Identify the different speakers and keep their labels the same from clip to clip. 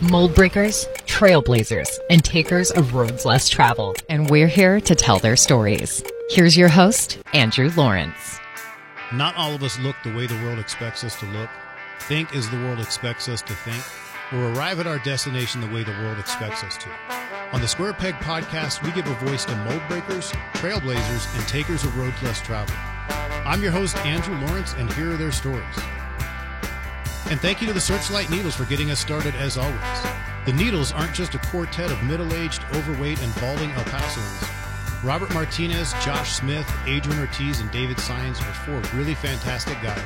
Speaker 1: mold breakers, trailblazers, and takers of roads less traveled. And we're here to tell their stories. Here's your host, Andrew Lawrence.
Speaker 2: Not all of us look the way the world expects us to look, think as the world expects us to think, or arrive at our destination the way the world expects us to. On the Square Peg podcast, we give a voice to mold breakers, trailblazers, and takers of roads less traveled. I'm your host, Andrew Lawrence, and here are their stories. And thank you to the Searchlight Needles for getting us started as always. The Needles aren't just a quartet of middle aged, overweight, and balding El Pasoans. Robert Martinez, Josh Smith, Adrian Ortiz, and David Science are four really fantastic guys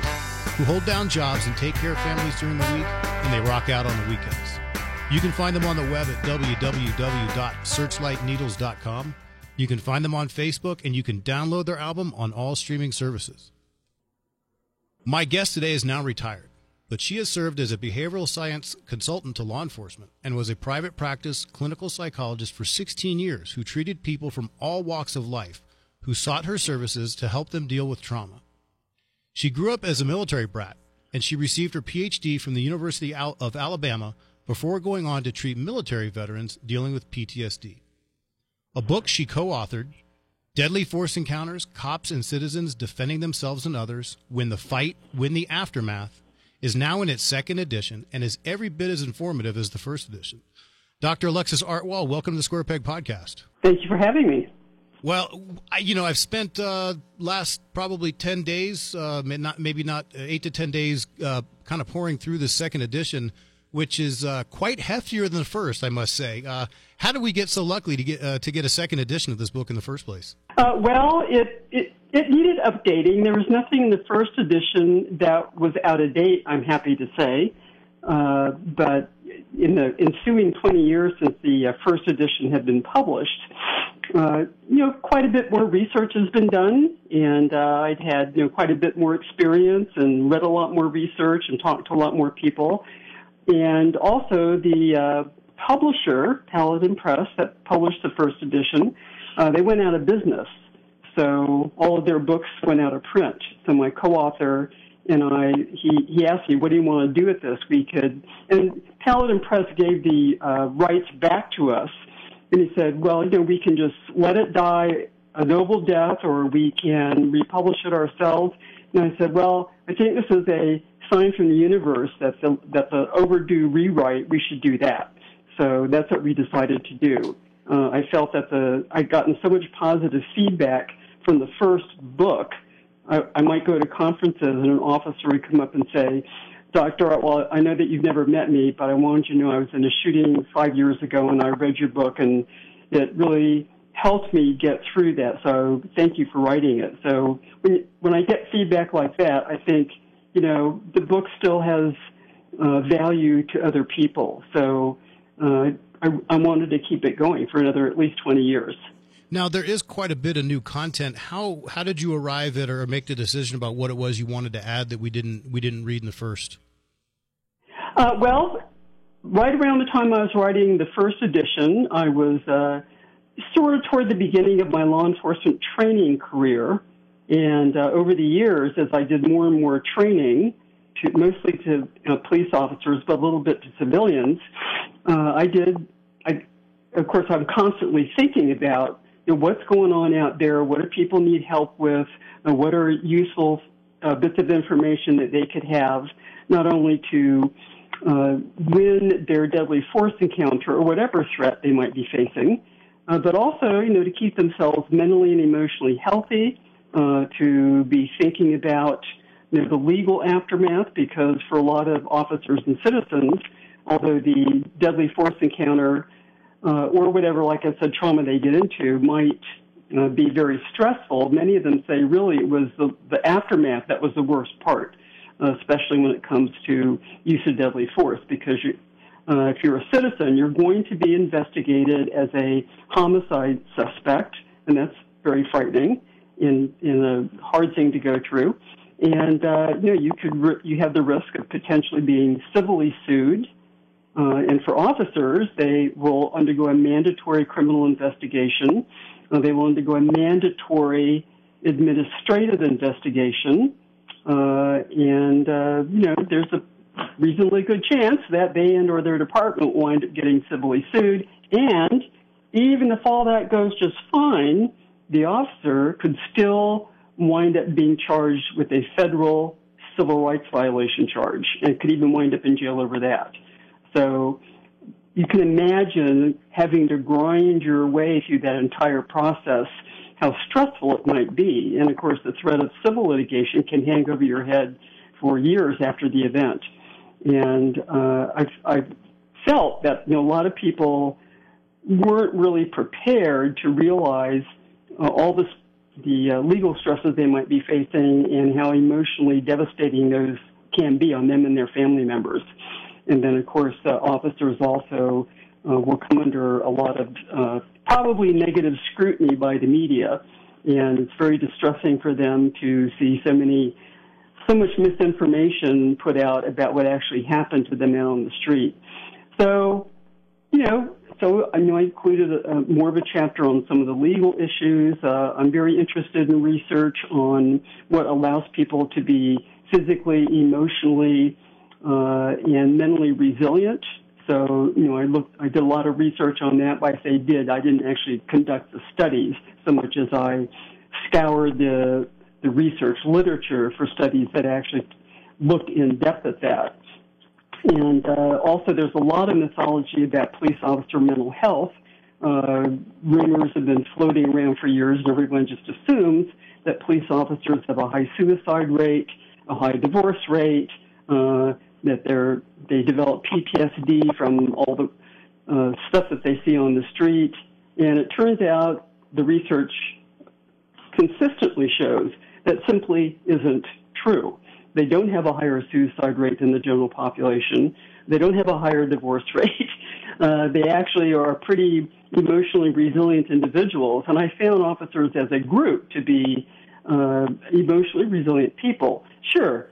Speaker 2: who hold down jobs and take care of families during the week, and they rock out on the weekends. You can find them on the web at www.searchlightneedles.com. You can find them on Facebook, and you can download their album on all streaming services. My guest today is now retired, but she has served as a behavioral science consultant to law enforcement and was a private practice clinical psychologist for 16 years who treated people from all walks of life who sought her services to help them deal with trauma. She grew up as a military brat, and she received her PhD from the University of Alabama before going on to treat military veterans dealing with PTSD. A book she co authored, Deadly Force Encounters Cops and Citizens Defending Themselves and Others Win the Fight, Win the Aftermath, is now in its second edition and is every bit as informative as the first edition. Dr. Alexis Artwohl, welcome to the Square Peg Podcast.
Speaker 3: Thank you for having me.
Speaker 2: Well, I, you know, I've spent uh, last probably ten days, uh, not maybe not eight to ten days, uh, kind of pouring through the second edition which is uh, quite heftier than the first, I must say. Uh, how did we get so lucky to get uh, to get a second edition of this book in the first place?
Speaker 3: Uh, well, it, it it needed updating. There was nothing in the first edition that was out of date. I'm happy to say, uh, but in the ensuing 20 years since the uh, first edition had been published, uh, you know, quite a bit more research has been done, and uh, I'd had you know quite a bit more experience and read a lot more research and talked to a lot more people and also the uh, publisher, Paladin Press, that published the first edition, uh, they went out of business. So all of their books went out of print. So my co-author and I, he, he asked me, what do you want to do with this? We could, and Paladin Press gave the uh, rights back to us. And he said, well, you know, we can just let it die a noble death or we can republish it ourselves. And I said, well, I think this is a sign from the universe that the, that the overdue rewrite, we should do that. So that's what we decided to do. Uh, I felt that the I'd gotten so much positive feedback from the first book. I, I might go to conferences and an officer would come up and say, Doctor, well, I know that you've never met me, but I wanted you to know I was in a shooting five years ago and I read your book and it really helped me get through that. So thank you for writing it. So when, when I get feedback like that, I think – you know, the book still has uh, value to other people. So uh, I, I wanted to keep it going for another at least 20 years.
Speaker 2: Now there is quite a bit of new content. How how did you arrive at or make the decision about what it was you wanted to add that we didn't we didn't read in the first?
Speaker 3: Uh, well, right around the time I was writing the first edition, I was uh, sort of toward the beginning of my law enforcement training career, and uh, over the years, as I did more and more training, to, mostly to you know, police officers, but a little bit to civilians, uh, I did. I, of course, I'm constantly thinking about know, what's going on out there. What do people need help with? Uh, what are useful uh, bits of information that they could have, not only to uh, win their deadly force encounter or whatever threat they might be facing, uh, but also, you know, to keep themselves mentally and emotionally healthy uh, to be thinking about you know, the legal aftermath because for a lot of officers and citizens, although the deadly force encounter uh, or whatever, like I said, trauma they get into might uh, be very stressful, many of them say really it was the, the aftermath that was the worst part, uh, especially when it comes to use of deadly force because you, uh, if you're a citizen, you're going to be investigated as a homicide suspect, and that's very frightening in in a hard thing to go through, and uh, you know you could you have the risk of potentially being civilly sued. Uh, and for officers, they will undergo a mandatory criminal investigation. Uh, they will undergo a mandatory administrative investigation. Uh, and, uh, you know, there's a reasonably good chance that they and or their department will wind up getting civilly sued. And even if all that goes just fine, the officer could still wind up being charged with a federal civil rights violation charge and could even wind up in jail over that. So you can imagine having to grind your way through that entire process, how stressful it might be. And of course, the threat of civil litigation can hang over your head for years after the event. And uh, I, I felt that you know a lot of people weren't really prepared to realize uh, all this the uh, legal stresses they might be facing and how emotionally devastating those can be on them and their family members. And then, of course, uh, officers also uh, will come under a lot of uh, probably negative scrutiny by the media, and it's very distressing for them to see so many, so much misinformation put out about what actually happened to them out on the street. So, you know, so I know I included a, a, more of a chapter on some of the legal issues. Uh, I'm very interested in research on what allows people to be physically, emotionally, uh, and mentally resilient. So, you know, I looked, I did a lot of research on that. By say did, I didn't actually conduct the studies so much as I scoured the the research literature for studies that actually looked in depth at that. And uh, also, there's a lot of mythology about police officer mental health. Uh, rumors have been floating around for years, and everyone just assumes that police officers have a high suicide rate, a high divorce rate, uh, that they're they develop PTSD from all the uh, stuff that they see on the street. And it turns out the research consistently shows that simply isn't true. They don't have a higher suicide rate than the general population. They don't have a higher divorce rate. Uh, they actually are pretty emotionally resilient individuals. And I found officers as a group to be uh, emotionally resilient people. Sure,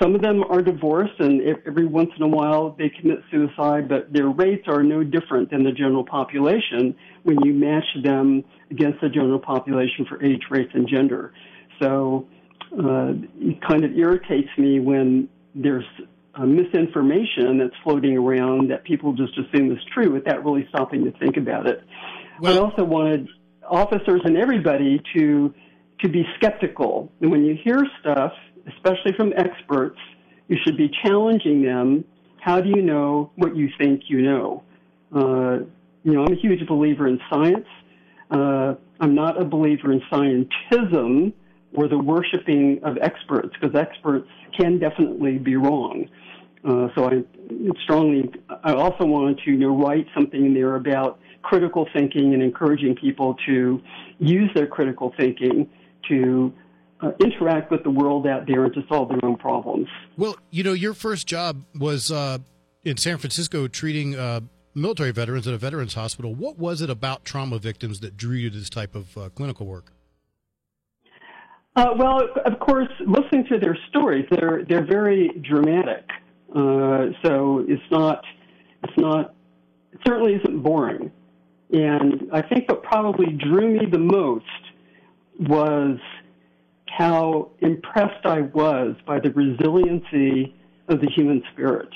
Speaker 3: some of them are divorced, and every once in a while they commit suicide, but their rates are no different than the general population when you match them against the general population for age, race, and gender. So uh, it kind of irritates me when there's uh, misinformation that's floating around that people just assume is true without really stopping to think about it. Well, I also wanted officers and everybody to to be skeptical. And when you hear stuff, especially from experts, you should be challenging them. How do you know what you think you know? Uh, you know, I'm a huge believer in science. Uh, I'm not a believer in scientism or the worshiping of experts because experts can definitely be wrong. Uh, so I strongly, I also wanted to you know, write something in there about critical thinking and encouraging people to use their critical thinking to uh, interact with the world out there and to solve their own problems.
Speaker 2: Well, you know, your first job was uh, in San Francisco treating uh, military veterans at a veterans hospital. What was it about trauma victims that drew you to this type of uh, clinical work?
Speaker 3: Uh, well, of course, listening to their stories, they're they're very dramatic. Uh, so it's not it's not it certainly isn't boring. And I think what probably drew me the most was how impressed I was by the resiliency of the human spirit.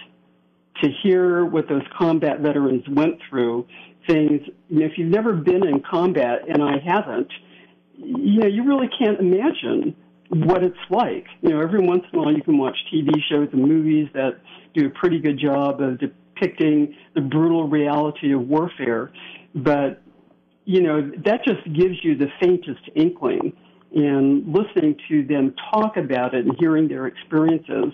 Speaker 3: To hear what those combat veterans went through, things, you know, if you've never been in combat, and I haven't, you know, you really can't imagine what it's like. You know, every once in a while you can watch TV shows and movies that do a pretty good job of depicting the brutal reality of warfare, but you know, that just gives you the faintest inkling. And listening to them talk about it and hearing their experiences.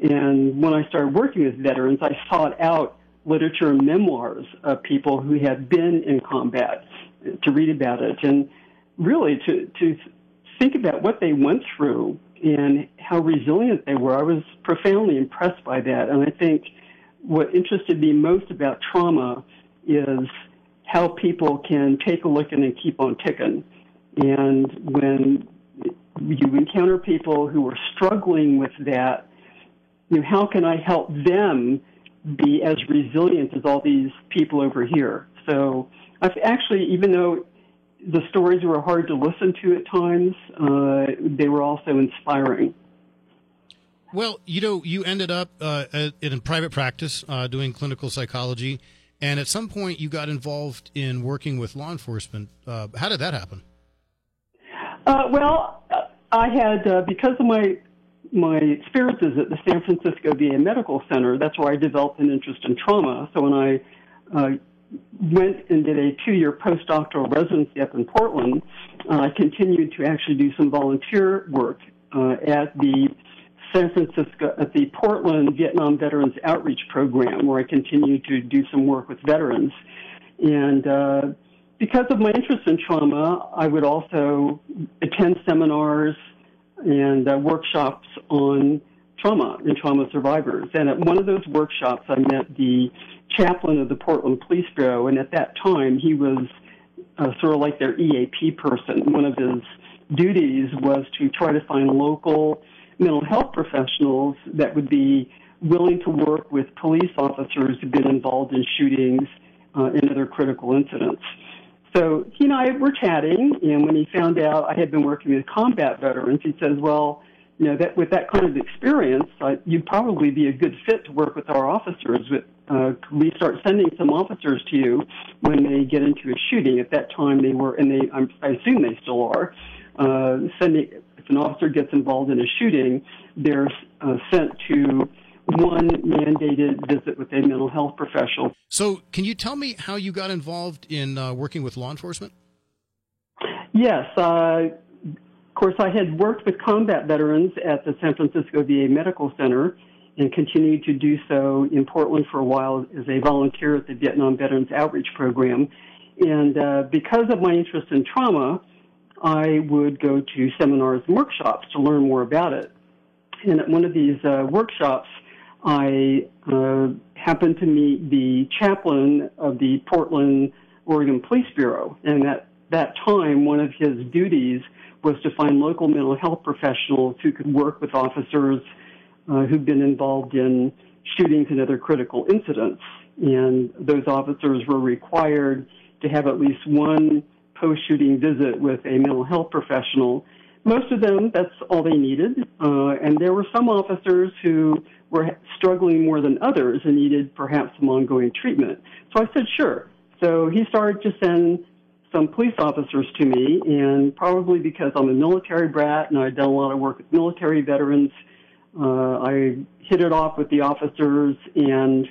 Speaker 3: And when I started working with veterans, I sought out literature and memoirs of people who had been in combat to read about it. And really to, to think about what they went through and how resilient they were. I was profoundly impressed by that. And I think what interested me most about trauma is how people can take a look and keep on ticking. And when you encounter people who are struggling with that, you know, how can I help them be as resilient as all these people over here? So I've actually, even though the stories were hard to listen to at times. Uh, they were also inspiring.
Speaker 2: Well, you know, you ended up uh, in private practice uh, doing clinical psychology, and at some point you got involved in working with law enforcement. Uh, how did that happen?
Speaker 3: Uh, well, I had uh, because of my my experiences at the San Francisco VA Medical Center. That's where I developed an interest in trauma. So when I uh, went and did a two-year postdoctoral residency up in Portland, I continued to actually do some volunteer work at the San Francisco at the Portland Vietnam Veterans Outreach Program, where I continue to do some work with veterans. And uh, because of my interest in trauma, I would also attend seminars and uh, workshops on trauma and trauma survivors. And at one of those workshops, I met the chaplain of the Portland Police Bureau, and at that time, he was uh, sort of like their EAP person. One of his duties was to try to find local mental health professionals that would be willing to work with police officers who've been involved in shootings uh, and other critical incidents. So he and I were chatting, and when he found out I had been working with combat veterans, he says, "Well, you know, that with that kind of experience, uh, you'd probably be a good fit to work with our officers. But uh, we start sending some officers to you when they get into a shooting. At that time, they were, and they, I assume they still are, uh, sending If an officer gets involved in a shooting, they're uh, sent to one mandated visit with a mental health professional.
Speaker 2: So, can you tell me how you got involved in uh, working with law enforcement?
Speaker 3: Yes. Uh, of course, I had worked with combat veterans at the San Francisco VA Medical Center and continued to do so in Portland for a while as a volunteer at the Vietnam Veterans Outreach Program. And uh, because of my interest in trauma, I would go to seminars and workshops to learn more about it. And at one of these uh, workshops, I uh, happened to meet the chaplain of the Portland, Oregon Police Bureau. And at that time, one of his duties was to find local mental health professionals who could work with officers uh, who've been involved in shootings and other critical incidents. And those officers were required to have at least one post-shooting visit with a mental health professional. Most of them, that's all they needed. Uh, and there were some officers who were struggling more than others and needed perhaps some ongoing treatment. So I said, sure. So he started to send some police officers to me, and probably because I'm a military brat and I'd done a lot of work with military veterans, uh, I hit it off with the officers, and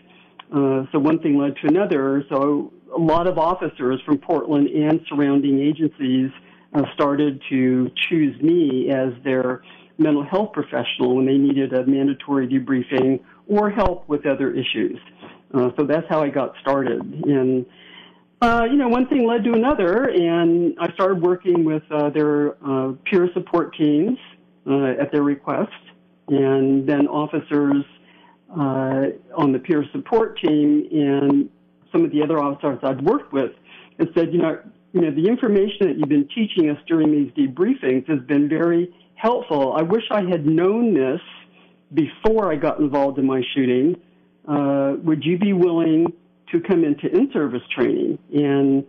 Speaker 3: uh, so one thing led to another. So a lot of officers from Portland and surrounding agencies uh, started to choose me as their mental health professional when they needed a mandatory debriefing or help with other issues. Uh, so that's how I got started. And, uh, you know, one thing led to another, and I started working with uh, their uh, peer support teams uh, at their request, and then officers uh, on the peer support team and some of the other officers I'd worked with and said, you know, you know, the information that you've been teaching us during these debriefings has been very helpful. I wish I had known this before I got involved in my shooting. Uh, would you be willing to come into in-service training and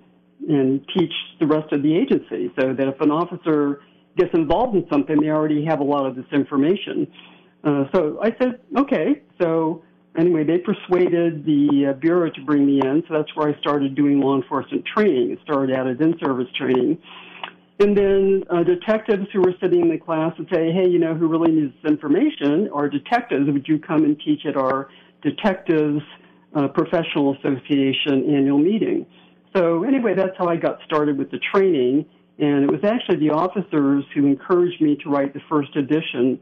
Speaker 3: and teach the rest of the agency so that if an officer gets involved in something, they already have a lot of this information. Uh, so I said, okay. So anyway, they persuaded the uh, Bureau to bring me in, so that's where I started doing law enforcement training. It started out as in-service training. And then uh, detectives who were sitting in the class would say, hey, you know, who really needs this information are detectives. Would you come and teach at our Detectives uh, Professional Association annual meeting? So anyway, that's how I got started with the training. And it was actually the officers who encouraged me to write the first edition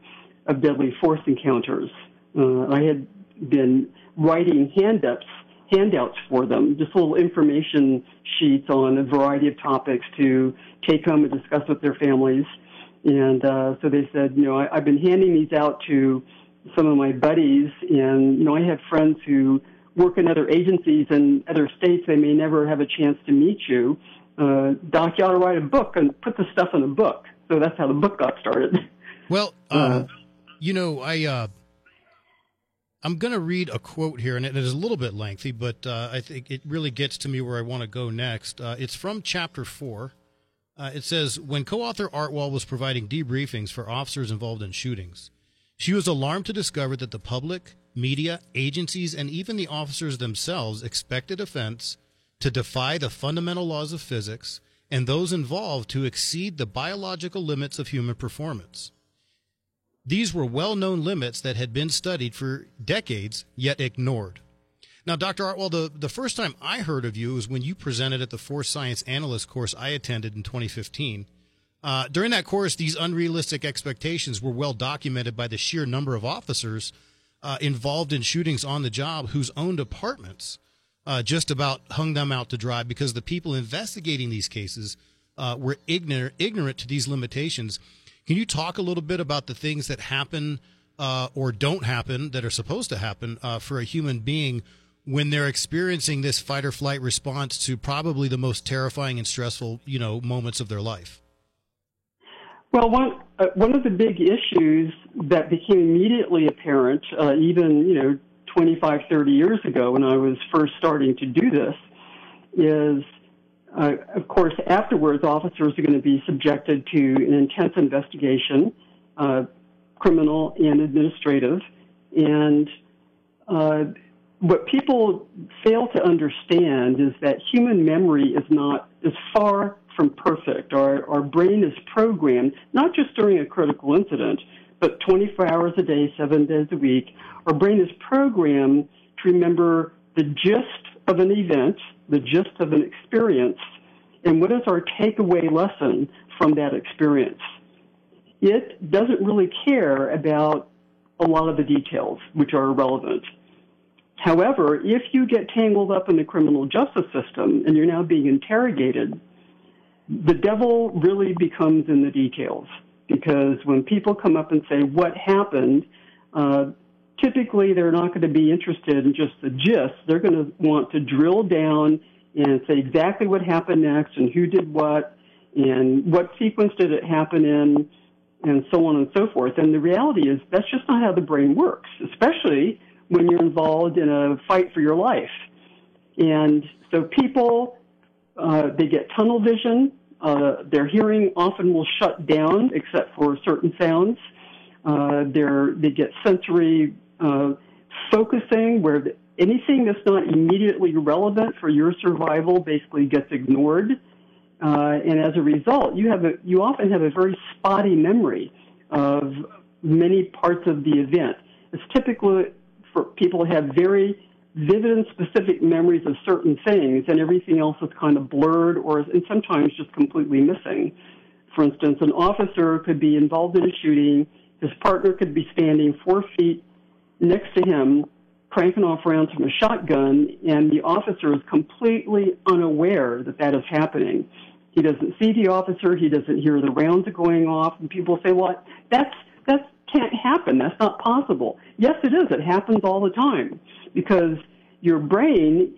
Speaker 3: of Deadly Force Encounters. Uh, I had been writing handouts handouts for them, just little information sheets on a variety of topics to take home and discuss with their families. And uh, so they said, you know, I, I've been handing these out to some of my buddies, and you know, I have friends who work in other agencies in other states. They may never have a chance to meet you. Uh, Doc, you ought to write a book and put the stuff in a book. So that's how the book got started.
Speaker 2: Well, uh, uh you know, I uh, I'm going to read a quote here, and it is a little bit lengthy, but uh, I think it really gets to me where I want to go next. Uh, it's from chapter four. Uh, it says When co author Artwohl was providing debriefings for officers involved in shootings, She was alarmed to discover that the public, media, agencies, and even the officers themselves expected offense to defy the fundamental laws of physics and those involved to exceed the biological limits of human performance. These were well known limits that had been studied for decades, yet ignored. Now, Dr. Artwohl, the, the first time I heard of you was when you presented at the Force Science Analyst course I attended in 2015. Uh, during that course, these unrealistic expectations were well documented by the sheer number of officers uh, involved in shootings on the job whose own departments uh, just about hung them out to dry because the people investigating these cases uh, were ignorant, ignorant to these limitations. Can you talk a little bit about the things that happen uh, or don't happen that are supposed to happen uh, for a human being when they're experiencing this fight or flight response to probably the most terrifying and stressful, you know, moments of their life?
Speaker 3: Well, one uh, one of the big issues that became immediately apparent, uh, even you know 25, 30 years ago when I was first starting to do this is, uh, of course, afterwards, officers are going to be subjected to an intense investigation, uh, criminal and administrative. And uh, what people fail to understand is that human memory is not is far from perfect. Our, our brain is programmed not just during a critical incident, but 24 hours a day, seven days a week. Our brain is programmed to remember the gist of an event, the gist of an experience, and what is our takeaway lesson from that experience. It doesn't really care about a lot of the details, which are irrelevant. However, if you get tangled up in the criminal justice system and you're now being interrogated, the devil really becomes in the details because when people come up and say what happened, uh, typically they're not going to be interested in just the gist. They're going to want to drill down and say exactly what happened next and who did what and what sequence did it happen in and so on and so forth. And the reality is that's just not how the brain works, especially when you're involved in a fight for your life. And so people, uh, they get tunnel vision uh, their hearing often will shut down except for certain sounds. Uh, they get sensory uh, focusing where the, anything that's not immediately relevant for your survival basically gets ignored. Uh, and as a result, you have a, you often have a very spotty memory of many parts of the event. It's typical for people to have very vivid and specific memories of certain things, and everything else is kind of blurred or and sometimes just completely missing. For instance, an officer could be involved in a shooting. His partner could be standing four feet next to him, cranking off rounds from a shotgun, and the officer is completely unaware that that is happening. He doesn't see the officer. He doesn't hear the rounds going off, and people say, "Well, that's that can't happen. That's not possible." Yes, it is. It happens all the time because your brain,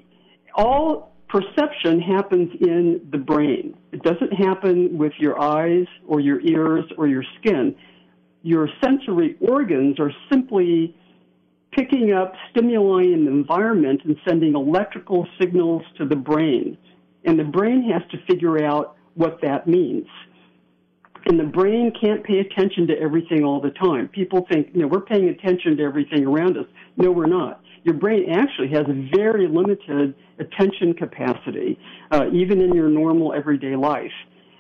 Speaker 3: all perception happens in the brain. It doesn't happen with your eyes or your ears or your skin. Your sensory organs are simply picking up stimuli in the environment and sending electrical signals to the brain. And the brain has to figure out what that means. And the brain can't pay attention to everything all the time. People think, you know, we're paying attention to everything around us. No, we're not your brain actually has a very limited attention capacity, uh, even in your normal everyday life.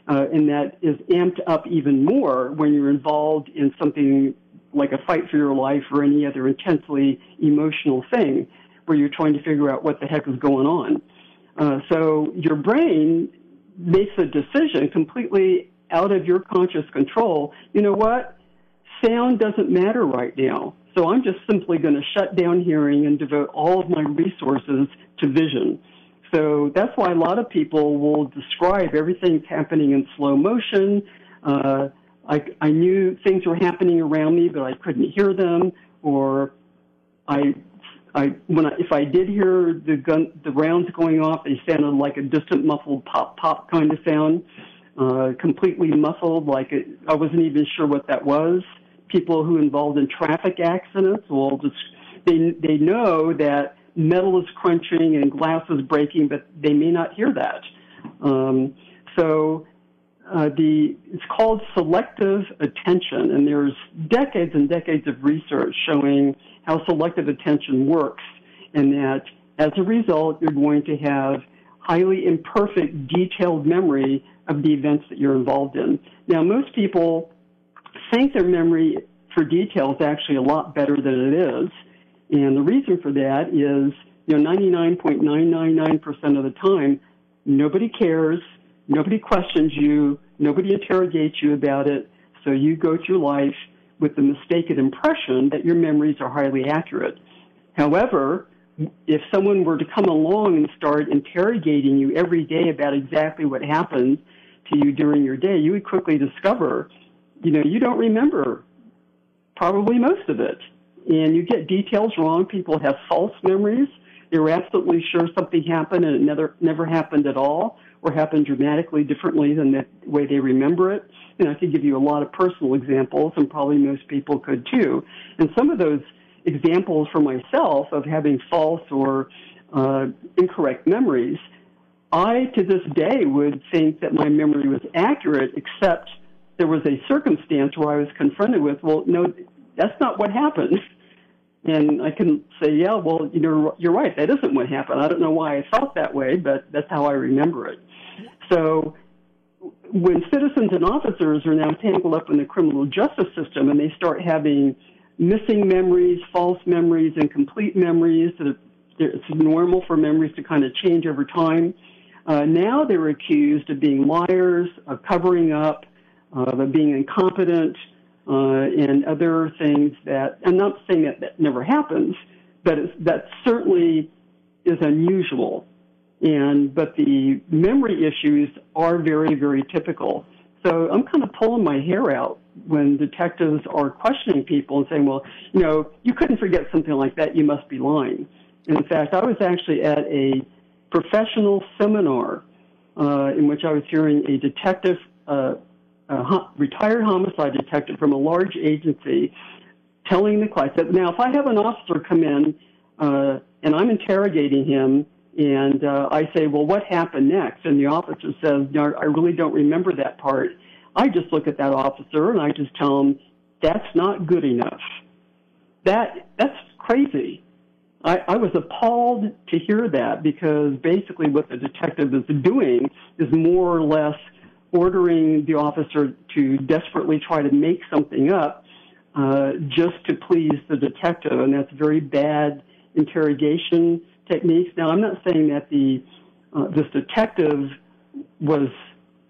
Speaker 3: Uh, and that is amped up even more when you're involved in something like a fight for your life or any other intensely emotional thing where you're trying to figure out what the heck is going on. Uh, so your brain makes a decision completely out of your conscious control. You know what? Sound doesn't matter right now. So I'm just simply going to shut down hearing and devote all of my resources to vision. So that's why a lot of people will describe everything's happening in slow motion. Uh, I, I knew things were happening around me, but I couldn't hear them, or I, I when I, if I did hear the gun, the rounds going off, they sounded like a distant muffled pop pop kind of sound, uh, completely muffled, like it, I wasn't even sure what that was people who involved in traffic accidents will just they they know that metal is crunching and glass is breaking, but they may not hear that. Um, so uh, the it's called selective attention, and there's decades and decades of research showing how selective attention works, and that as a result, you're going to have highly imperfect, detailed memory of the events that you're involved in. Now, most people think their memory for detail is actually a lot better than it is, and the reason for that is, you know, 99.999% of the time, nobody cares Nobody questions you. Nobody interrogates you about it. So you go through life with the mistaken impression that your memories are highly accurate. However, if someone were to come along and start interrogating you every day about exactly what happened to you during your day, you would quickly discover, you know, you don't remember probably most of it. And you get details wrong. People have false memories. They're absolutely sure something happened and it never, never happened at all or happen dramatically differently than the way they remember it. And I could give you a lot of personal examples, and probably most people could too. And some of those examples for myself of having false or uh, incorrect memories, I to this day would think that my memory was accurate, except there was a circumstance where I was confronted with, well, no, that's not what happened. And I can say, yeah, well, you know, you're right. That isn't what happened. I don't know why I felt that way, but that's how I remember it. So when citizens and officers are now tangled up in the criminal justice system and they start having missing memories, false memories, incomplete memories, it's normal for memories to kind of change over time. Uh, now they're accused of being liars, of covering up, uh, of being incompetent, uh, and other things that, I'm not saying that that never happens, but that certainly is unusual. And, but the memory issues are very, very typical. So I'm kind of pulling my hair out when detectives are questioning people and saying, well, you know, you couldn't forget something like that. You must be lying. And in fact, I was actually at a professional seminar uh, in which I was hearing a detective, uh, a retired homicide detective from a large agency, telling the class that now, if I have an officer come in uh, and I'm interrogating him and uh, I say, well, what happened next? And the officer says, no, I really don't remember that part. I just look at that officer and I just tell him, that's not good enough. That, that's crazy. I, I was appalled to hear that because basically what the detective is doing is more or less ordering the officer to desperately try to make something up uh, just to please the detective, and that's very bad interrogation techniques. Now, I'm not saying that the uh, this detective was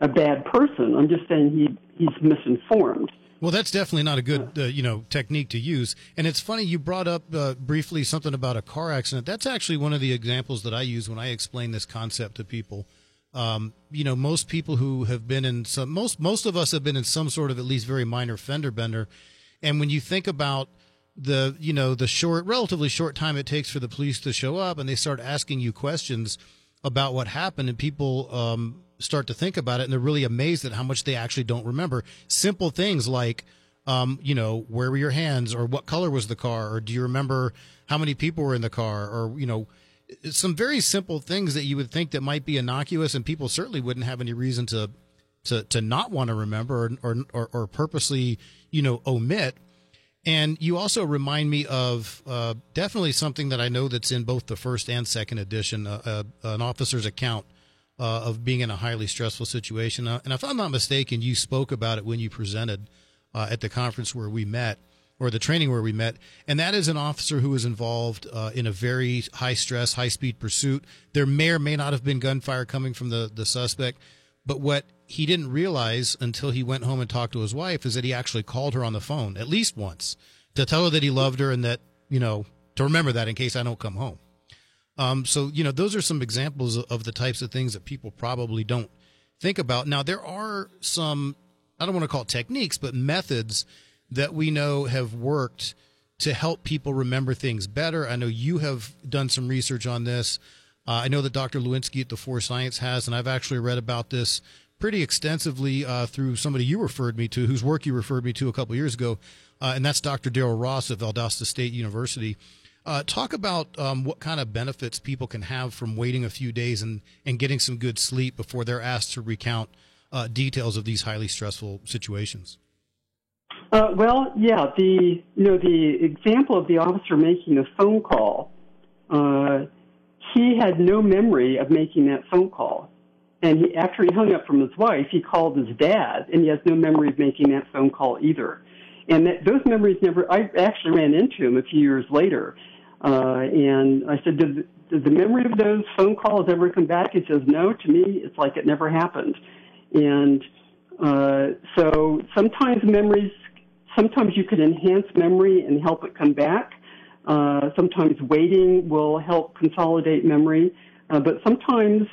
Speaker 3: a bad person. I'm just saying he he's misinformed.
Speaker 2: Well, that's definitely not a good, uh, you know, technique to use. And it's funny you brought up uh, briefly something about a car accident. That's actually one of the examples that I use when I explain this concept to people. Um, you know, most people who have been in some, most most of us have been in some sort of at least very minor fender bender. And when you think about the you know the short relatively short time it takes for the police to show up and they start asking you questions about what happened and people um, start to think about it and they're really amazed at how much they actually don't remember. Simple things like um, you know where were your hands or what color was the car or do you remember how many people were in the car or you know some very simple things that you would think that might be innocuous and people certainly wouldn't have any reason to to to not want to remember or or, or purposely you know omit and you also remind me of uh, definitely something that I know that's in both the first and second edition, uh, uh, an officer's account uh, of being in a highly stressful situation. Uh, and if I'm not mistaken, you spoke about it when you presented uh, at the conference where we met, or the training where we met. And that is an officer who was involved in a very high stress, high speed pursuit. There may or may not have been gunfire coming from the, the suspect. But what he didn't realize until he went home and talked to his wife is that he actually called her on the phone at least once to tell her that he loved her and that, you know, to remember that in case I don't come home. Um, so, you know, those are some examples of the types of things that people probably don't think about. Now, there are some, I don't want to call it techniques, but methods that we know have worked to help people remember things better. I know you have done some research on this. Uh, I know that Dr. Lewinski at the Force Science has, and I've actually read about this pretty extensively uh, through somebody you referred me to, whose work you referred me to a couple years ago, uh, and that's Dr. Darrell Ross of Valdosta State University. Uh, talk about um, what kind of benefits people can have from waiting a few days and, and getting some good sleep before they're asked to recount uh, details of these highly stressful situations?
Speaker 3: Uh, well, yeah, the you know the example of the officer making a phone call, uh, he had no memory of making that phone call, and he, after he hung up from his wife, he called his dad, and he has no memory of making that phone call either. And that, those memories never. I actually ran into him a few years later, uh, and I said, did, did the memory of those phone calls ever come back? He says, no. To me, it's like it never happened. And uh, so sometimes memories, sometimes you can enhance memory and help it come back. Uh, sometimes waiting will help consolidate memory. Uh, but sometimes,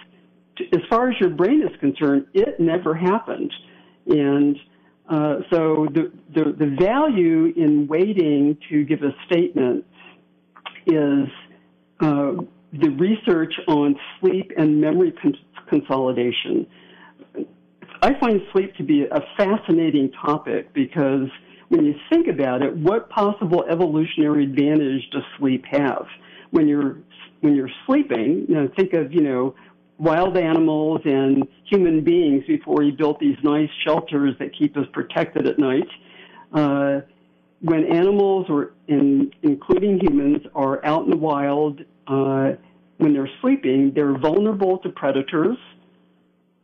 Speaker 3: as far as your brain is concerned, it never happened. And uh, so the, the, the value in waiting to give a statement is uh, the research on sleep and memory con- consolidation. I find sleep to be a fascinating topic because when you think about it, what possible evolutionary advantage does sleep have? When you're when you're sleeping, you know, think of you know wild animals and human beings before we built these nice shelters that keep us protected at night. Uh, when animals, or in, including humans, are out in the wild, uh, when they're sleeping, they're vulnerable to predators.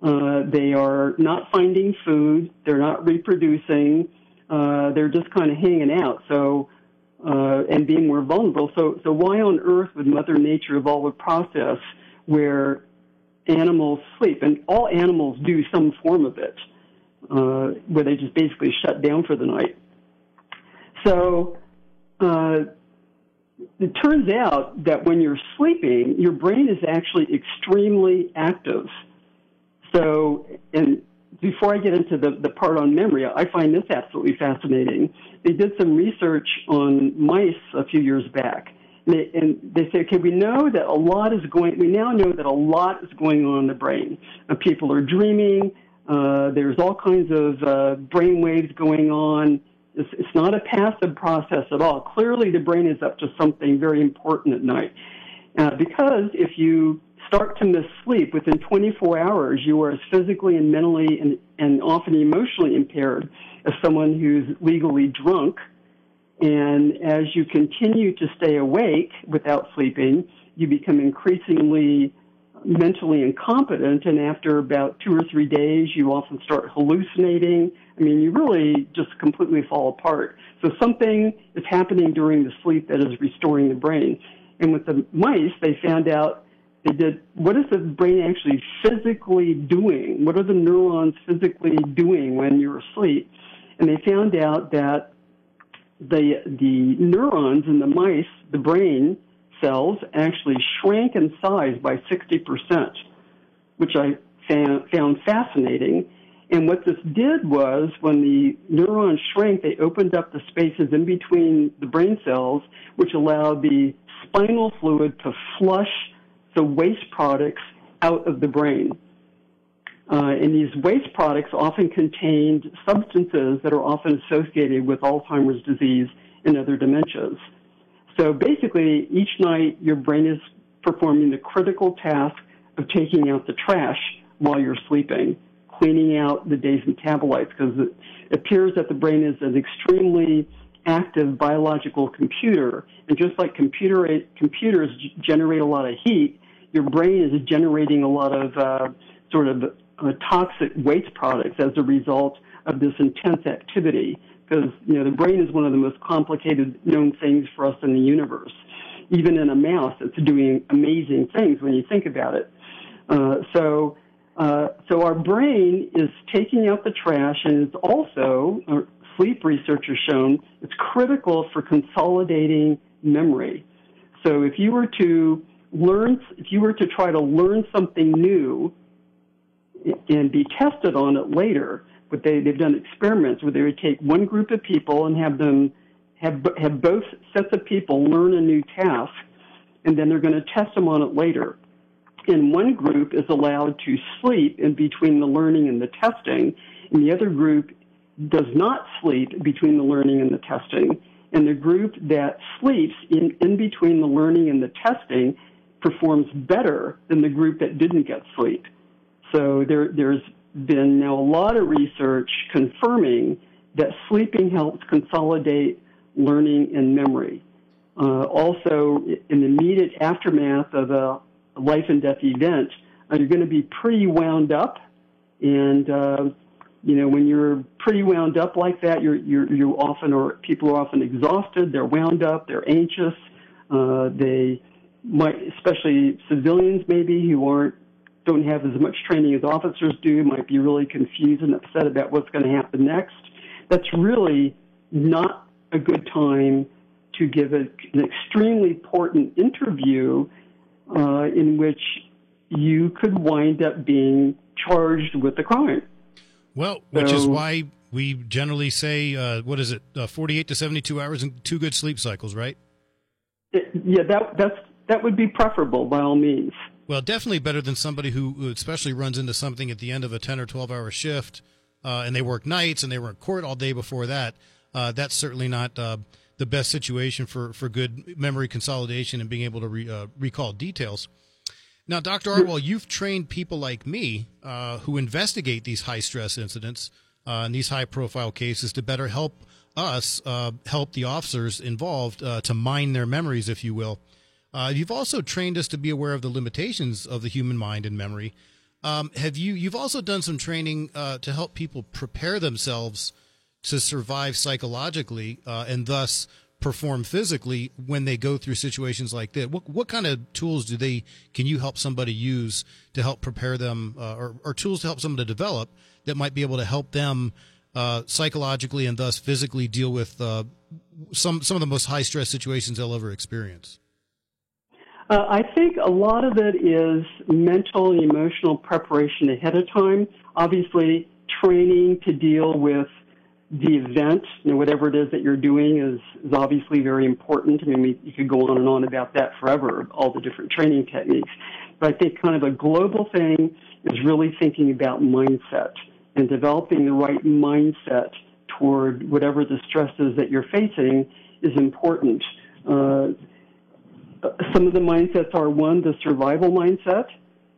Speaker 3: Uh, they are not finding food. They're not reproducing. Uh, they're just kind of hanging out. So, uh, and being more vulnerable. So, so why on earth would Mother Nature evolve a process where animals sleep? And all animals do some form of it, uh, where they just basically shut down for the night. So uh, it turns out that when you're sleeping, your brain is actually extremely active. So, and before I get into the, the part on memory, I find this absolutely fascinating. They did some research on mice a few years back. And they, and they say, okay, we know that a lot is going, we now know that a lot is going on in the brain. Uh, people are dreaming, uh, there's all kinds of uh, brain waves going on. It's, it's not a passive process at all. Clearly, the brain is up to something very important at night. Uh, because if you start to miss sleep within 24 hours, you are as physically and mentally and, and often emotionally impaired as someone who's legally drunk. And as you continue to stay awake without sleeping, you become increasingly mentally incompetent. And after about two or three days, you often start hallucinating I mean, you really just completely fall apart. So something is happening during the sleep that is restoring the brain. And with the mice, they found out they did what is the brain actually physically doing? What are the neurons physically doing when you're asleep? And they found out that the the neurons in the mice, the brain cells, actually shrank in size by 60%, which I found, found fascinating and what this did was when the neurons shrank, they opened up the spaces in between the brain cells, which allowed the spinal fluid to flush the waste products out of the brain. Uh, and these waste products often contained substances that are often associated with Alzheimer's disease and other dementias. So basically, each night your brain is performing the critical task of taking out the trash while you're sleeping cleaning out the day's metabolites because it appears that the brain is an extremely active biological computer. And just like computer, computers generate a lot of heat, your brain is generating a lot of uh, sort of uh, toxic waste products as a result of this intense activity. Because you know the brain is one of the most complicated known things for us in the universe. Even in a mouse, it's doing amazing things when you think about it. Uh, so uh, so our brain is taking out the trash, and it's also sleep research has shown it's critical for consolidating memory. So if you were to learn, if you were to try to learn something new and be tested on it later, but they, they've done experiments where they would take one group of people and have them have have both sets of people learn a new task, and then they're going to test them on it later and one group is allowed to sleep in between the learning and the testing, and the other group does not sleep between the learning and the testing. And the group that sleeps in, in between the learning and the testing performs better than the group that didn't get sleep. So there, there's been now a lot of research confirming that sleeping helps consolidate learning and memory. Uh, also, in the immediate aftermath of a life and death event, uh, you're going to be pretty wound up, and uh, you know when you're pretty wound up like that, you're you're you often or people are often exhausted. They're wound up. They're anxious. Uh, they might, especially civilians maybe who aren't don't have as much training as officers do, might be really confused and upset about what's going to happen next. That's really not a good time to give a, an extremely important interview uh, in which you could wind up being charged with a crime.
Speaker 2: Well, which so, is why we generally say, uh, what is it, uh, 48 to 72 hours and two good sleep cycles, right?
Speaker 3: It, yeah, that, that's, that would be preferable by all means.
Speaker 2: Well, definitely better than somebody who especially runs into something at the end of a 10 or 12 hour shift uh, and they work nights and they were in court all day before that. Uh, that's certainly not uh, the best situation for, for good memory consolidation and being able to re, uh, recall details. Now, Dr. Artwohl, you've trained people like me uh, who investigate these high stress incidents uh, and these high profile cases to better help us help the officers involved to mine their memories, if you will. Uh, you've also trained us to be aware of the limitations of the human mind and memory. Um, have you? You've also done some training uh, to help people prepare themselves to survive psychologically uh, and thus perform physically when they go through situations like that. What what kind of tools do they? Can you help somebody use to help prepare them, uh, or, or tools to help someone to develop that might be able to help them uh, psychologically and thus physically deal with uh, some some of the most high stress situations they'll ever experience?
Speaker 3: Uh, I think a lot of it is mental and emotional preparation ahead of time. Obviously, training to deal with the event, you know, whatever it is that you're doing, is, is obviously very important. I mean, we, you could go on and on about that forever, all the different training techniques. But I think kind of a global thing is really thinking about mindset and developing the right mindset toward whatever the stresses that you're facing is important. Uh, some of the mindsets are one, the survival mindset,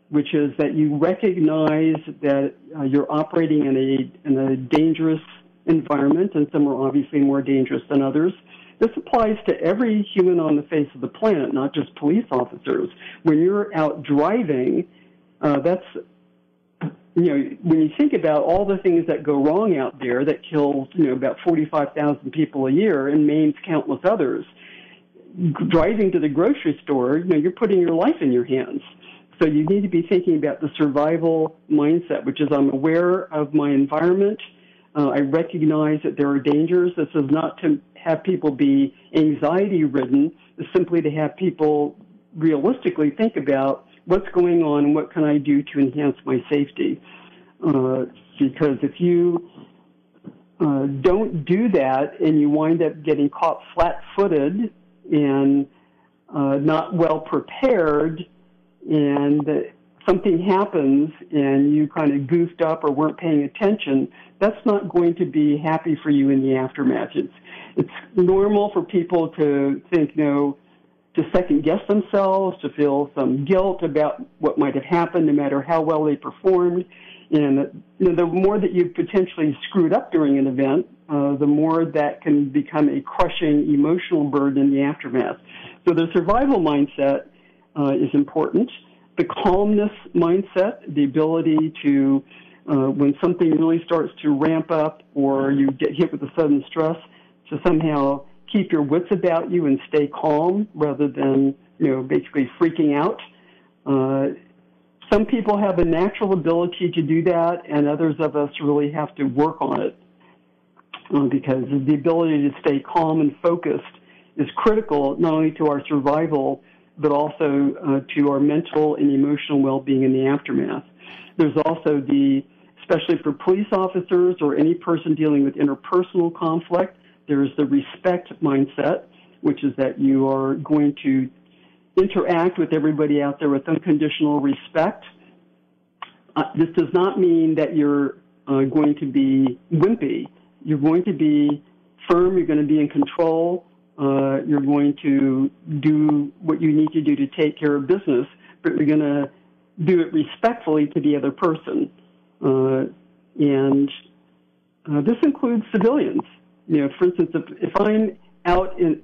Speaker 3: which is that you recognize that uh, you're operating in a, in a dangerous environment, and some are obviously more dangerous than others. This applies to every human on the face of the planet, not just police officers. When you're out driving, uh, that's you know, when you think about all the things that go wrong out there that kills, you know, about 45,000 people a year and maims countless others, driving to the grocery store, you know, you're putting your life in your hands. So you need to be thinking about the survival mindset, which is I'm aware of my environment. Uh, I recognize that there are dangers. This is not to have people be anxiety ridden. It's simply to have people realistically think about what's going on and what can I do to enhance my safety. Uh, because if you uh, don't do that and you wind up getting caught flat footed and uh, not well prepared, and something happens and you kind of goofed up or weren't paying attention, that's not going to be happy for you in the aftermath. It's, it's normal for people to think, you know, to second guess themselves, to feel some guilt about what might have happened, no matter how well they performed. And you know, the more that you've potentially screwed up during an event, uh, the more that can become a crushing emotional burden in the aftermath. So the survival mindset uh, is important. The calmness mindset, the ability to, uh, when something really starts to ramp up or you get hit with a sudden stress, to somehow keep your wits about you and stay calm rather than, you know, basically freaking out. Uh, some people have a natural ability to do that, and others of us really have to work on it uh, because the ability to stay calm and focused is critical not only to our survival but also uh, to our mental and emotional well-being in the aftermath. There's also the, especially for police officers or any person dealing with interpersonal conflict, there's the respect mindset, which is that you are going to interact with everybody out there with unconditional respect. Uh, this does not mean that you're uh, going to be wimpy. You're going to be firm. You're going to be in control. Uh, you're going to do what you need to do to take care of business, but you're going to do it respectfully to the other person. Uh, and uh, this includes civilians. You know, for instance, if, if I'm out in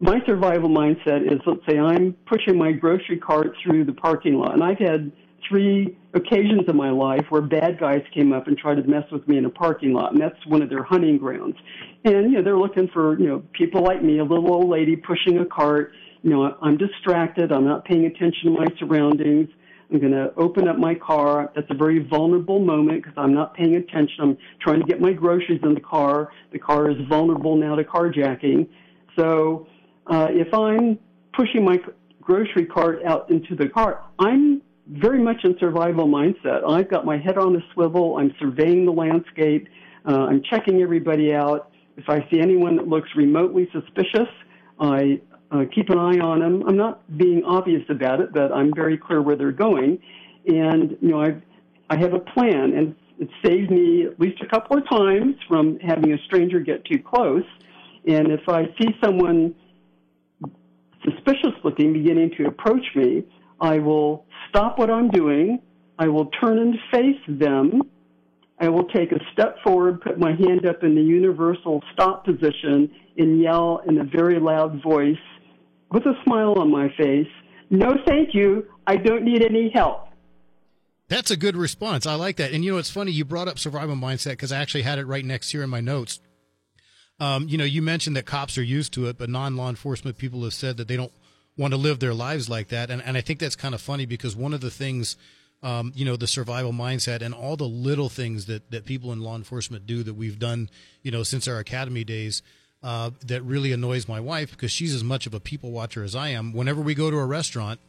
Speaker 3: my survival mindset is let's say I'm pushing my grocery cart through the parking lot, and I've had three occasions in my life where bad guys came up and tried to mess with me in a parking lot, and that's one of their hunting grounds. And you know, they're looking for you know people like me, a little old lady pushing a cart. You know, I'm distracted. I'm not paying attention to my surroundings. I'm going to open up my car. That's a very vulnerable moment because I'm not paying attention. I'm trying to get my groceries in the car. The car is vulnerable now to carjacking. So uh, if I'm pushing my grocery cart out into the car, I'm very much in survival mindset. I've got my head on a swivel. I'm surveying the landscape. Uh, I'm checking everybody out. If I see anyone that looks remotely suspicious, I uh, keep an eye on them. I'm not being obvious about it, but I'm very clear where they're going. And, you know, I've, I have a plan, and it saved me at least a couple of times from having a stranger get too close. And if I see someone suspicious looking beginning to approach me, I will stop what I'm doing. I will turn and face them. I will take a step forward, put my hand up in the universal stop position, and yell in a very loud voice, with a smile on my face, no thank you, I don't need any help.
Speaker 2: That's a good response. I like that. And you know, it's funny, you brought up survival mindset because I actually had it right next here in my notes. Um, you know, you mentioned that cops are used to it, but non law enforcement people have said that they don't want to live their lives like that. And, and I think that's kind of funny because one of the things, um, you know, the survival mindset and all the little things that, that people in law enforcement do that we've done, you know, since our academy days uh, that really annoys my wife because she's as much of a people watcher as I am. Whenever we go to a restaurant,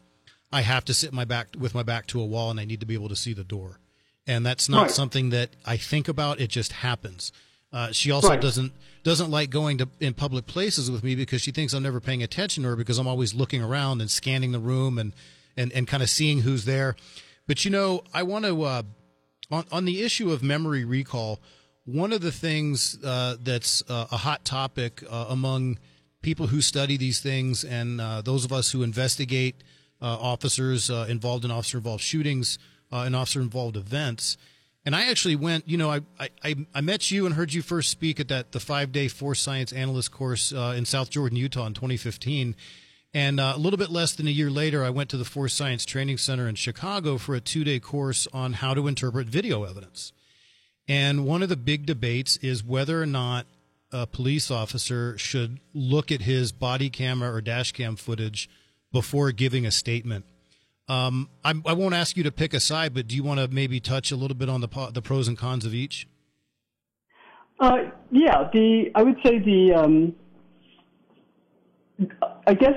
Speaker 2: I have to sit my back with my back to a wall and I need to be able to see the door. And that's not right. something that I think about. It just happens. Uh, she also right. doesn't doesn't like going to in public places with me because she thinks I'm never paying attention to her because I'm always looking around and scanning the room and and, and kind of seeing who's there. But you know, I want to uh, on on the issue of memory recall. One of the things uh, that's uh, a hot topic uh, among people who study these things and uh, those of us who investigate uh, officers uh, involved in officer involved shootings and officer involved events. And I actually went, you know, I, I, I met you and heard you first speak at that the five day force science analyst course in South Jordan, Utah in 2015. And uh, a little bit less than a year later, I went to the Force Science Training Center in Chicago for a two day course on how to interpret video evidence. And one of the big debates is whether or not a police officer should look at his body camera or dash cam footage before giving a statement. Um, I, I, won't ask you to pick a side, but do you want to maybe touch a little bit on the the pros and cons of each?
Speaker 3: Uh, yeah, the I would say the um, I guess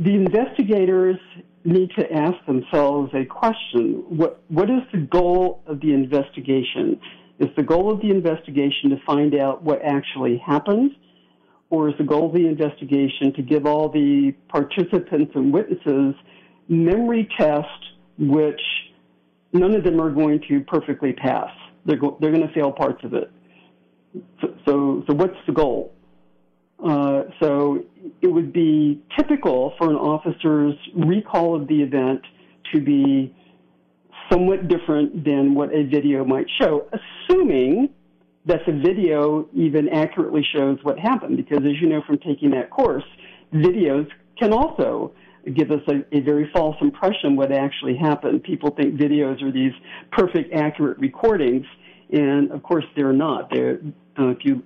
Speaker 3: the investigators need to ask themselves a question: what what is the goal of the investigation? Is the goal of the investigation to find out what actually happened? Or is the goal of the investigation to give all the participants and witnesses memory tests which none of them are going to perfectly pass? They're, go- they're going to fail parts of it. So, so, so what's the goal? Uh, so it would be typical for an officer's recall of the event to be somewhat different than what a video might show, assuming that the video even accurately shows what happened. Because as you know from taking that course, videos can also give us a, a very false impression what actually happened. People think videos are these perfect, accurate recordings, and of course they're not. They're, uh, if you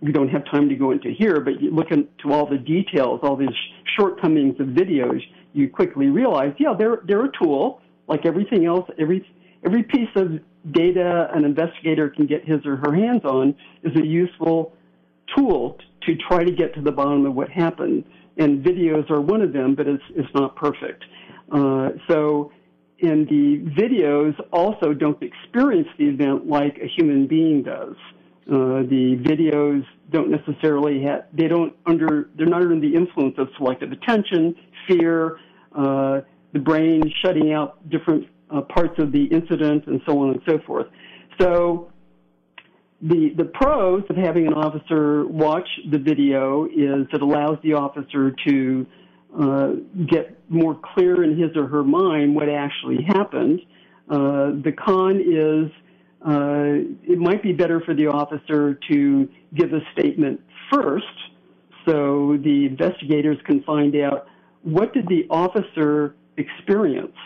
Speaker 3: we don't have time to go into here, but you look into all the details, all these shortcomings of videos, you quickly realize, yeah, they're they're a tool like everything else, every every piece of data an investigator can get his or her hands on is a useful tool to try to get to the bottom of what happened. And videos are one of them, but it's it's not perfect. Uh, so, and the videos also don't experience the event like a human being does. Uh, the videos don't necessarily have they don't under they're not under the influence of selective attention, fear. Uh, the brain shutting out different uh, parts of the incident and so on and so forth. So the the pros of having an officer watch the video is it allows the officer to uh, get more clear in his or her mind what actually happened. Uh, the con is uh, it might be better for the officer to give a statement first so the investigators can find out what did the officer experience.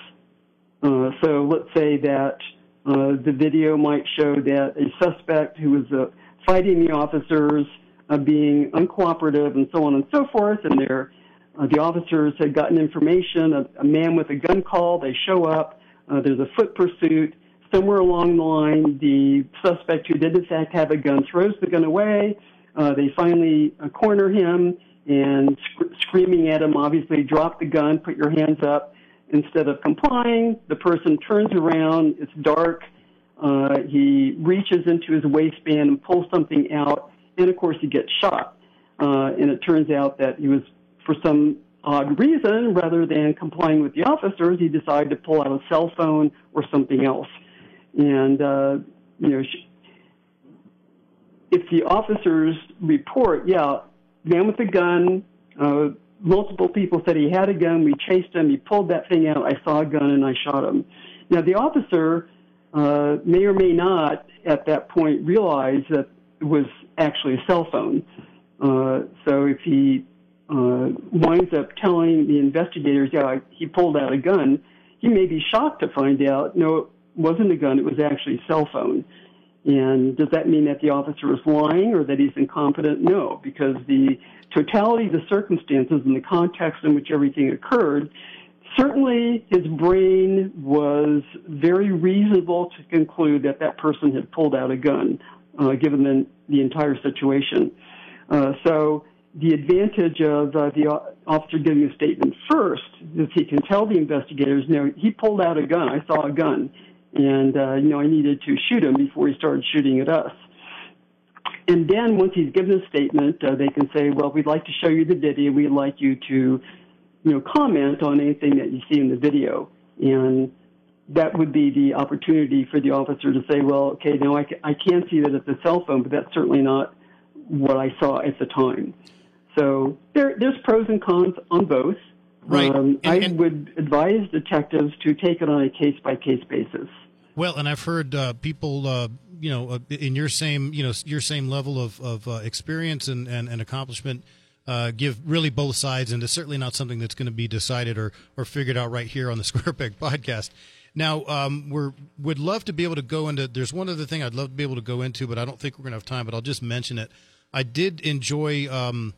Speaker 3: Uh, so let's say that uh, the video might show that a suspect who was uh, fighting the officers, uh, being uncooperative, and so on and so forth, and there, uh, the officers had gotten information, a, a, man with a gun call, they show up, uh, there's a foot pursuit. Somewhere along the line, the suspect who did in fact have a gun throws the gun away. Uh, they finally corner him and sc- screaming at him, obviously, drop the gun, put your hands up. Instead of complying, the person turns around, it's dark, uh, he reaches into his waistband and pulls something out, and of course he gets shot. Uh, and it turns out that he was, for some odd reason, rather than complying with the officers, he decided to pull out a cell phone or something else. And, uh, you know, she, if the officers report, yeah, man with a gun, uh, multiple people said he had a gun, we chased him, he pulled that thing out, I saw a gun and I shot him. Now the officer uh, may or may not at that point realize that it was actually a cell phone. Uh, so if he uh, winds up telling the investigators, yeah, he pulled out a gun, he may be shocked to find out, no, it wasn't a gun, it was actually a cell phone. And does that mean that the officer is lying or that he's incompetent? No, because the totality of the circumstances and the context in which everything occurred, certainly his brain was very reasonable to conclude that that person had pulled out a gun, uh, given the, the entire situation. Uh, so the advantage of uh, the officer giving a statement first is he can tell the investigators, no, he pulled out a gun. I saw a gun and uh, you know I needed to shoot him before he started shooting at us. And then once he's given a statement, uh, they can say, "Well, we'd like to show you the video. We'd like you to, you know, comment on anything that you see in the video." And that would be the opportunity for the officer to say, "Well, okay, now I, I can see that it's a cell phone, but that's certainly not what I saw at the time." So there, there's pros and cons on both.
Speaker 2: Right. Um,
Speaker 3: and, and, I would advise detectives to take it on a case by case basis.
Speaker 2: Well, and I've heard uh, people, uh, you know, uh, in your same, you know, your same level of, of uh, experience and, and, and accomplishment, uh, give really both sides, and it's certainly not something that's going to be decided or, or figured out right here on the Square Peg podcast. Now, um, we're would love to be able to go into. There's one other thing I'd love to be able to go into, but I don't think we're going to have time. But I'll just mention it. I did enjoy um,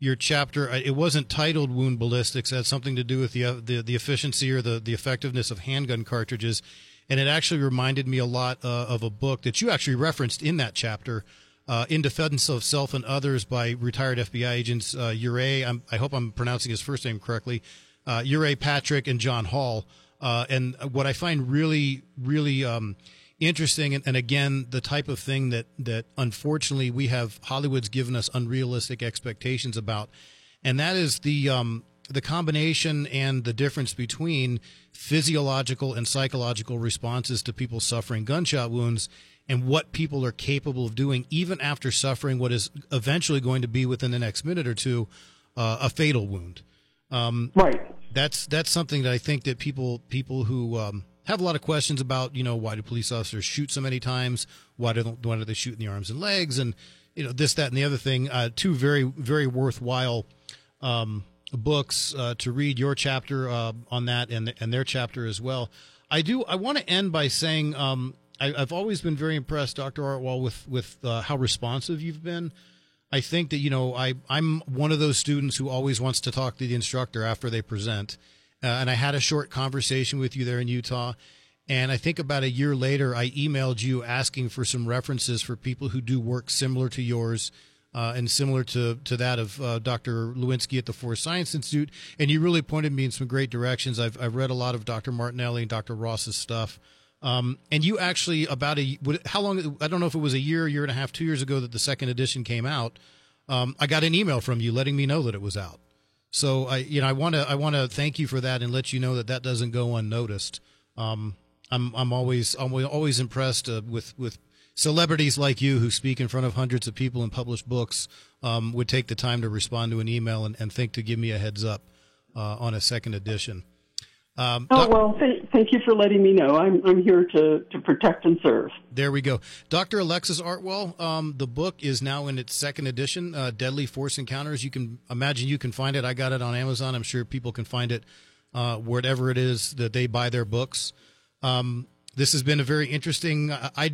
Speaker 2: your chapter. It wasn't titled "Wound Ballistics." It had something to do with the uh, the, the efficiency or the the effectiveness of handgun cartridges and it actually reminded me a lot uh, of a book that you actually referenced in that chapter. Uh, in Defense of Self and Others by retired FBI agents uh, Urey, i hope I'm pronouncing his first name correctly, uh, Urey Patrick and John Hall. Uh, and what I find really, really um, interesting, and, and, again, the type of thing that, that unfortunately we have Hollywood's given us unrealistic expectations about, and that is the um, the combination and the difference between physiological and psychological responses to people suffering gunshot wounds and what people are capable of doing even after suffering what is eventually going to be within the next minute or two uh, a fatal wound.
Speaker 3: Um, right.
Speaker 2: That's that's something that I think that people people who um, have a lot of questions about. You know, why do police officers shoot so many times? Why do why do they shoot in the arms and legs? And you know this, that, and the other thing. Uh, two very very worthwhile um, books uh, to read your chapter uh, on that and and their chapter as well. I do. I want to end by saying um, I, have always been very impressed, Dr. Artwohl, with with uh, how responsive you've been. I think that you know I I'm one of those students who always wants to talk to the instructor after they present, uh, and I had a short conversation with you there in Utah. And I think about a year later, I emailed you asking for some references for people who do work similar to yours uh, and similar to, to that of uh, Dr. Lewinski at the Force Science Institute. And you really pointed me in some great directions. I've, I've read a lot of Dr. Martinelli and Dr. Ross's stuff. Um, and you actually, about a, how long, I don't know if it was a year, year and a half, two years ago that the second edition came out. Um, I got an email from you letting me know that it was out. So I, you know, I want to, I want to thank you for that and let you know that that doesn't go unnoticed. Um, I'm, I'm always, I'm always impressed uh, with, with celebrities like you who speak in front of hundreds of people and publish books um, would take the time to respond to an email and, and think to give me a heads up uh, on a second edition.
Speaker 3: Um, oh, doc- well, th- thank you for letting me know. I'm, I'm here to, to protect and serve.
Speaker 2: There we go. Dr. Alexis Artwohl, um, the book is now in its second edition, uh, Deadly Force Encounters. You can imagine you can find it. I got it on Amazon. I'm sure people can find it uh, wherever it is that they buy their books. Um, this has been a very interesting. I, I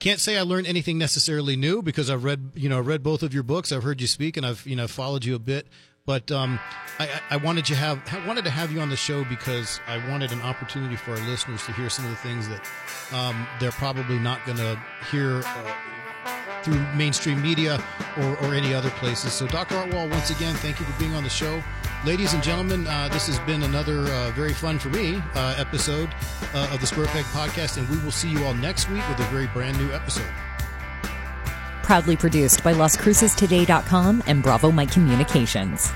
Speaker 2: can't say I learned anything necessarily new because I've read, you know, read both of your books. I've heard you speak, and I've, you know, followed you a bit. But um, I, I, wanted you have wanted to have you on the show because I wanted an opportunity for our listeners to hear some of the things that um, they're probably not going to hear uh, through mainstream media or, or any other places. So, Dr. Artwohl, once again, thank you for being on the show. Ladies and gentlemen, uh, this has been another uh, very fun for me uh, episode uh, of the Square Peg Podcast, and we will see you all next week with a very brand new episode.
Speaker 1: Proudly produced by LasCrucestoday.com and Bravo Mike Communications.